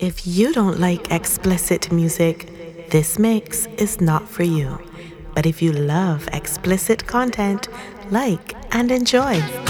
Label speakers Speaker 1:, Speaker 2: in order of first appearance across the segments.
Speaker 1: If you don't like explicit music, this mix is not for you. But if you love explicit content, like and enjoy.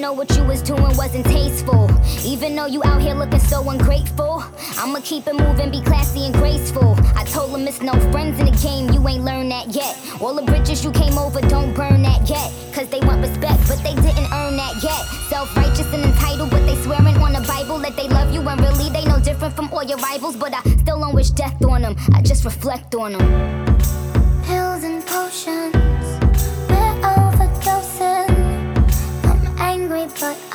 Speaker 2: Know though what
Speaker 3: you was doing wasn't tasteful. Even though you out here looking so ungrateful. I'ma keep it moving, be classy and graceful. I told him it's no friends in the game, you ain't learned that yet. All the bridges you came over, don't burn that yet. Cause they want respect, but they didn't earn that yet. Self righteous and entitled, but they swearing on the Bible that they love you and really they no different from all your rivals. But I still don't wish death on them, I just reflect on them. Pills and potions. but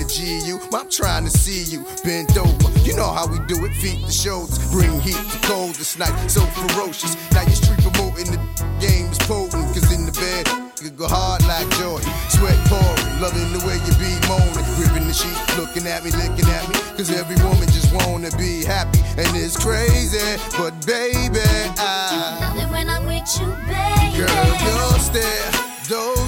Speaker 3: the GU. I'm trying to see you bent over. You know how we do it, feet to shoulders. Bring heat to cold this night, so ferocious. Now you street promoting the game is potent, cause in the bed, you go hard like Jordan. Sweat pouring, loving the way you be moaning. Gripping the sheet, looking at me, looking at me. Cause every woman just wanna be happy, and it's crazy. But baby, I. You love it when I'm with you, baby. Girl, your stare, though.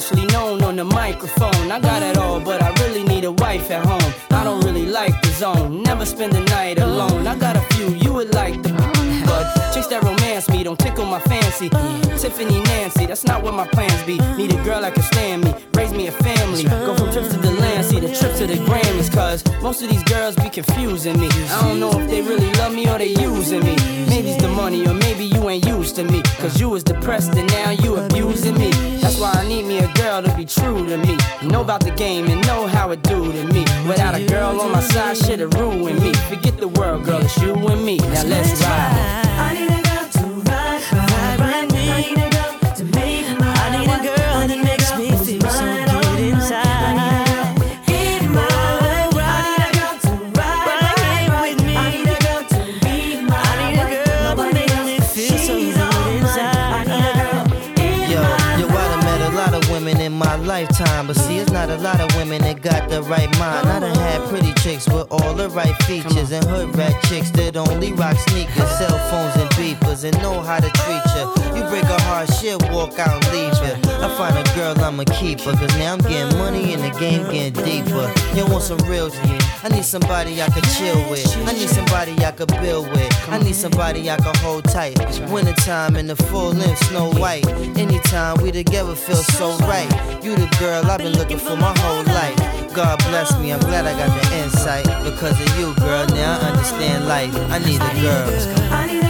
Speaker 3: Ashley known on the microphone. I got it all, but I really need a wife at home. I don't really like the zone, never spend the night alone. I got a few you would like the but Chase that romance me don't tickle my fancy. Tiffany Nancy, that's not what my plans be. Need a girl that can stand me, raise me a family. Go from trips to the land, see the trip to the grand. Cause most of these girls be confusing me. I don't know if they really love
Speaker 4: me or they using me. Maybe
Speaker 3: it's the money or maybe you ain't used
Speaker 4: to me. Cause you was
Speaker 3: depressed and now you abusing me. That's
Speaker 4: why I need me a
Speaker 3: girl to be true to me.
Speaker 4: Know about the
Speaker 3: game and know how it do to
Speaker 4: me. Without a girl on my side, shit'll ruin me. Forget the world, girl, it's you and me. Now let's ride. I need a girl to ride, ride, ride, ride mind. But see, it's not a lot of women that got the right mind. I done had pretty chicks with all the right features. And hood rat chicks that only rock sneakers, cell phones, and beepers. And know how to treat ya. You break a heart, she'll walk out and leave ya. I find a girl, I'ma keep her. Cause now I'm getting money and the game getting deeper. You want some real shit? I need somebody I can chill with. I need somebody I
Speaker 3: can build with.
Speaker 4: I need somebody I
Speaker 3: can hold tight. Wintertime in the full length,
Speaker 4: snow white. Anytime we together
Speaker 3: feel so right. You the
Speaker 4: girl I've been looking for
Speaker 3: my whole life. God bless me, I'm
Speaker 4: glad I
Speaker 5: got the insight. Because of you, girl, now I understand life. I need a girl.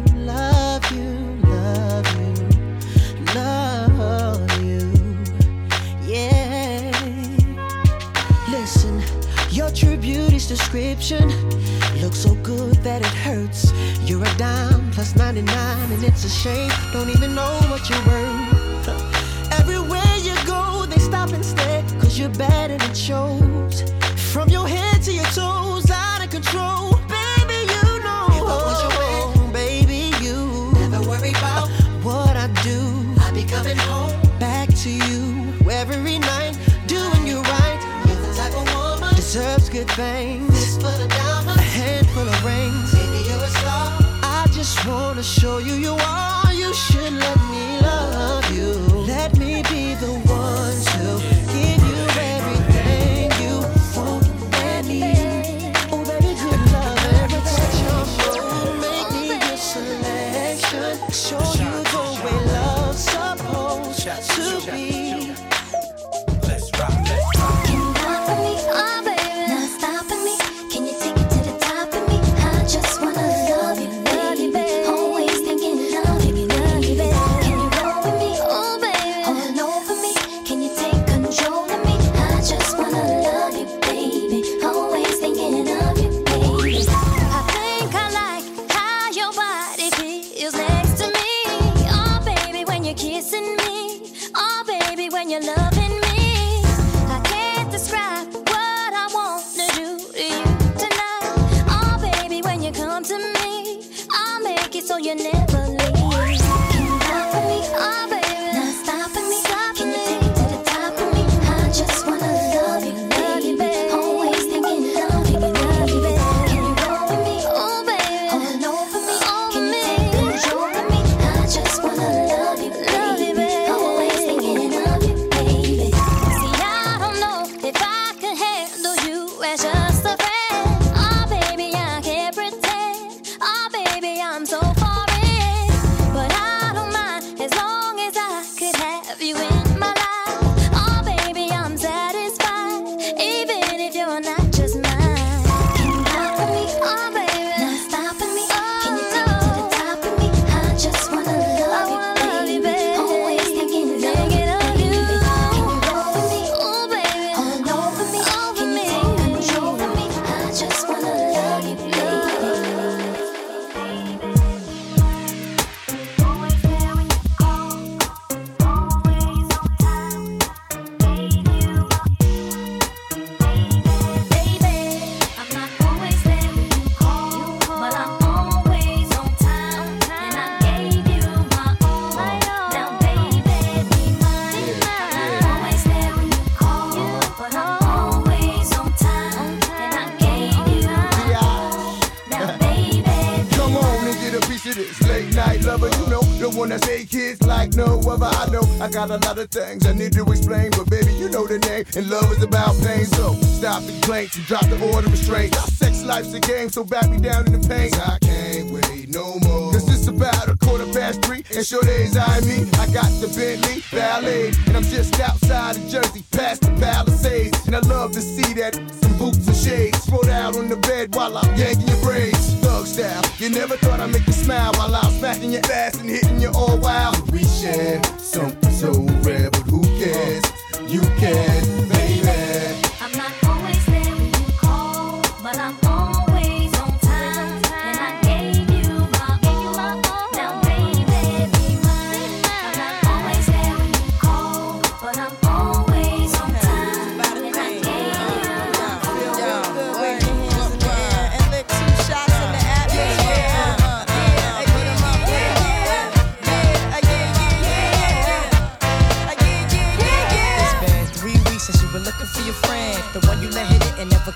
Speaker 6: Your beauty's description looks so good that it hurts. You're a dime plus 99, and it's a shame. Don't even know what you're worth. Everywhere you go, they stop and you're bad and it shows. deserves good things. A handful of rings. Maybe you're a star. I just wanna show you you are. You should let me love you.
Speaker 3: Let
Speaker 7: me be the
Speaker 8: one.
Speaker 4: One that's eight kids like no other. I know I got a lot of things I need to explain, but baby, you know the name. And love is about pain, so stop the complaints and drop the order of restraint. Our sex life's a game, so back me down in the pain. I can't wait no more. It's about a quarter past three, and sure days I me. I got the Bentley Ballet, and I'm just outside of Jersey, past the Palisades. And I love to see that some boots and shades. Spread out on the bed while I'm yanking your braids. Thug style, you never thought I'd make you smile while I'm smacking your ass and hitting you all wild. We share something so rare, but who cares? You can, baby.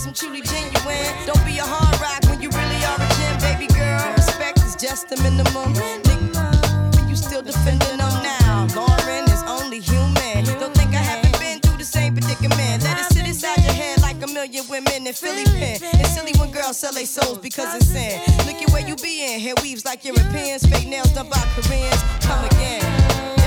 Speaker 5: cause I'm truly genuine. Don't be a hard rock when you really are a gem, baby girl. Respect is just the minimum. Nigga, you still defending them now. Lauren is only human. Don't think I haven't been through the same predicament. Let it sit inside your head like a million women in Philly pen. It's silly when girls sell their souls because it's sin. Look at where you be in. Hair weaves like Europeans. Fake nails done by Koreans. Come again.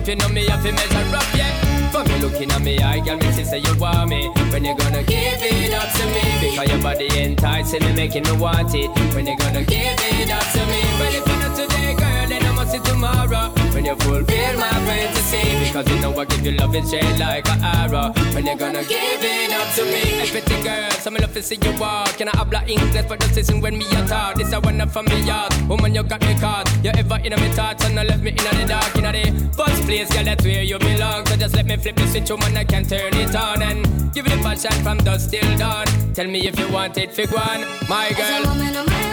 Speaker 2: up, you know me I to measure up, yeah. For me looking at me, I can me you say you want me. When you gonna give it up to me? Because your body enticing and making me want it. When you gonna give it up to me? But if you not today, girl, then I must see tomorrow. When you fulfill my fantasy. Cause you know I give you love and shade like an arrow. When you gonna give it up to me? Everything girl, so me love to see you walk. Can I habla English for the season when me a talk. This I wanna for me yard. Woman, you got me caught. You ever in my thoughts and I left me in the dark. In the first place, girl, that's where you belong. So just let me flip the switch, woman, I can turn it on. And give it a passion from dusk till dawn. Tell me if you want it, fig one, my girl.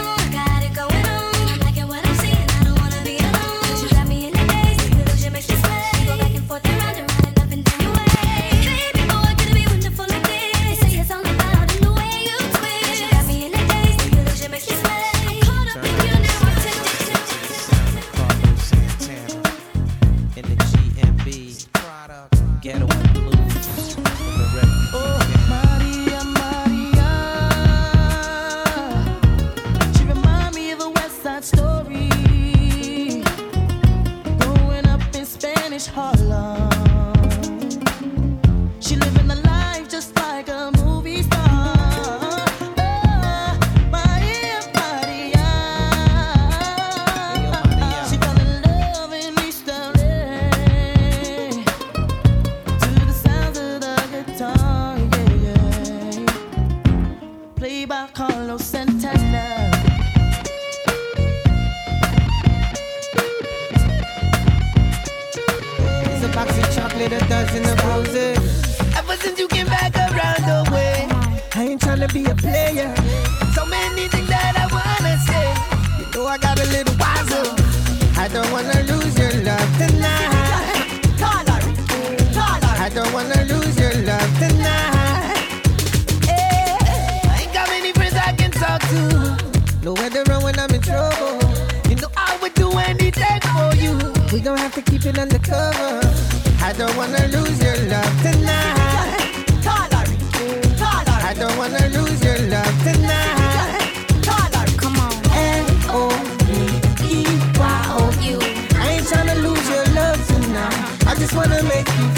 Speaker 3: You're the
Speaker 6: one when I'm in trouble. You know I would do anything for you. We
Speaker 7: don't have to keep it undercover. I don't wanna lose your love tonight. I don't wanna lose your love tonight.
Speaker 9: Come on.
Speaker 7: L-O-V-E-Y-O-U. I ain't tryna lose your love tonight. I just wanna make you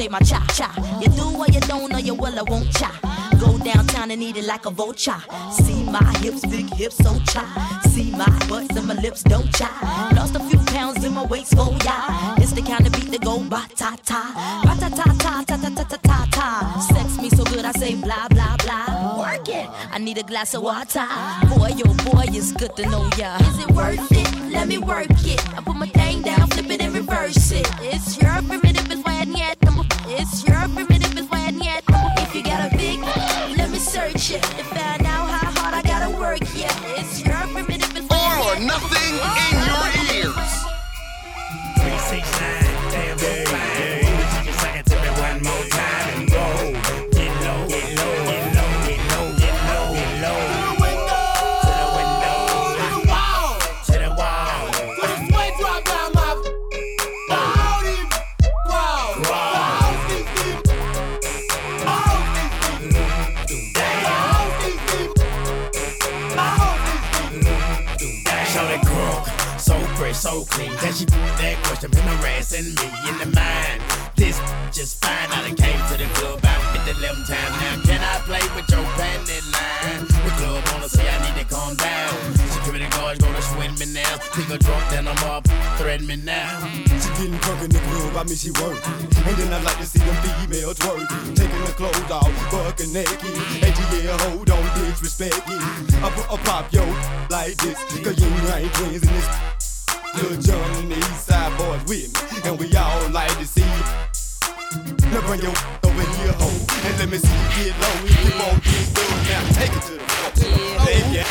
Speaker 9: shave my cha cha. You do or you don't, or you will, I won't cha. Go downtown and eat it like a vulture. See my hips, big hips, so cha. See my butts and my lips, don't cha. Lost a few pounds in my waist, oh yeah. It's the kind of beat that go ba ta ta, ba ta ta ta ta ta ta ta ta ta. Sex me so good, I say blah blah blah. Work it. I need a glass of water. Boy, oh boy, it's good to know ya. Is it worth it? Let me work it. I put my thing down, flip it and reverse it. It's your It's your primitive and why yet. If you got a big, let me search it to
Speaker 10: so clean. Then she put that question, been harassing me in the mind. This just fine. I done came to the club about 50 11 times now. Can I play with your panty line? The club wanna say I need to calm down. Security guards gonna swing me now. Think a drunk, then I'm up, threaten me now.
Speaker 4: She getting drunk in the club, I mean she working. And then I like to see them females twerking. Taking the clothes off, fucking naked. And yeah, hold on, disrespect it. I put a pop yo like this, cause you ain't twins in this. Lil John and the East Side boys with me, and we all like to see you. Now bring your over here, ho, and let me see you get low. We keep on getting good now, take it to the floor. Hey, yeah.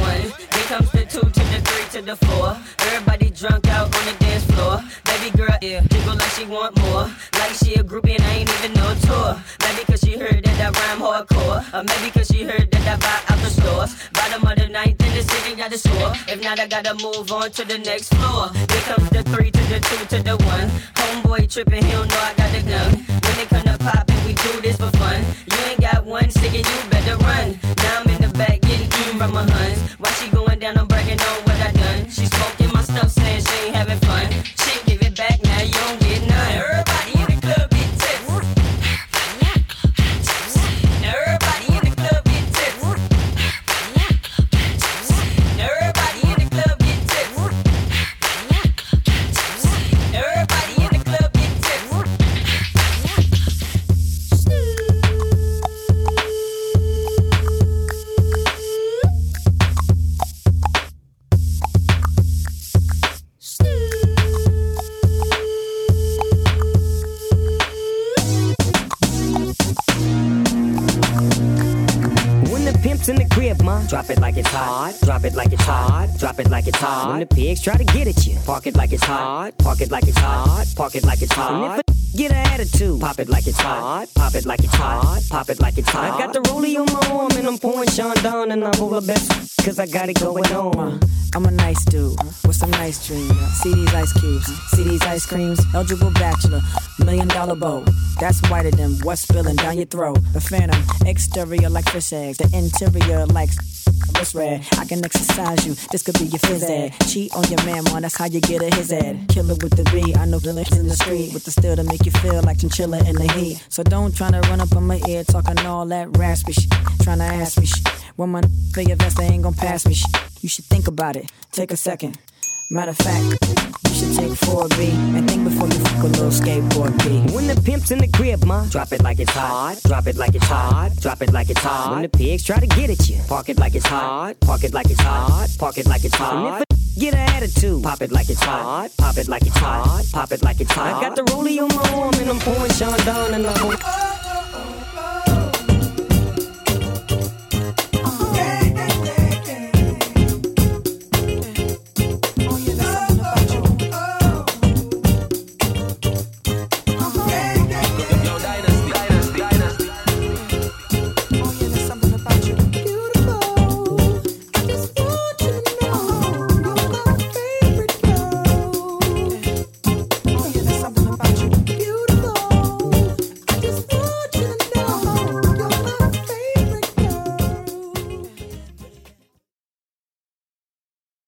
Speaker 11: One, here comes the two to the three to the four. Everybody drunk out on the dance floor. Baby girl, yeah, jiggle like she want more. Like she a groupie and I ain't even no tour. Maybe cause she heard that I rhyme hardcore. Or maybe cause she heard that I buy out the stores. Bottom of the ninth in the city got a score. If not, I gotta move on to the next floor. Here comes the three to the two to the one. Homeboy tripping, he don't know I got the gun. When it come to poppin', we do this for fun. You ain't got one and you better run. Now I'm in the back getting eaten from my huns. Why she
Speaker 12: crib, ma. Drop it like it's hot. Drop it like it's hot. Drop it like it's hot. When the pigs try to get at you, park it like it's hot. Park it like it's hot. Park it like it's hot. And if a get an attitude, pop it like it's hot. Pop it like it's hot. Pop it like it's hot. I got the rollie on my arm and I'm pouring Sean down and I'm all the best. Cause I got it going on.
Speaker 13: Uh, I'm a nice dude with some nice dreams. See these ice cubes, see these ice creams. Eligible bachelor, million dollar boat. That's whiter than what's spilling down your throat. The phantom, exterior like fish eggs, the interior like what's red. I can exercise you, this could be your phys ed. Cheat on your man, man, that's how you get a his ed. Killer with the B, I know villains in the street with the steel to make you feel like chinchilla in the heat. So don't try to run up on my ear talking all that raspy shit. to ask me shit. When my your vest, they ain't gon' pass me shit. You should think about it, take a second. Matter of fact, you should take 4B and think before you fuck a little skateboard B.
Speaker 12: When the pimp's in the crib, ma, drop it like it's hot. Drop it like it's hot. Drop it like it's hot. When the pigs try to get at you, park it like it's hot. Park it like it's hot. Park it like it's hot. And if a get an attitude, pop it like it's hot. Pop it like it's hot. Pop it like it's hot. I got the rollie on my arm and I'm pouring Sean down and I'm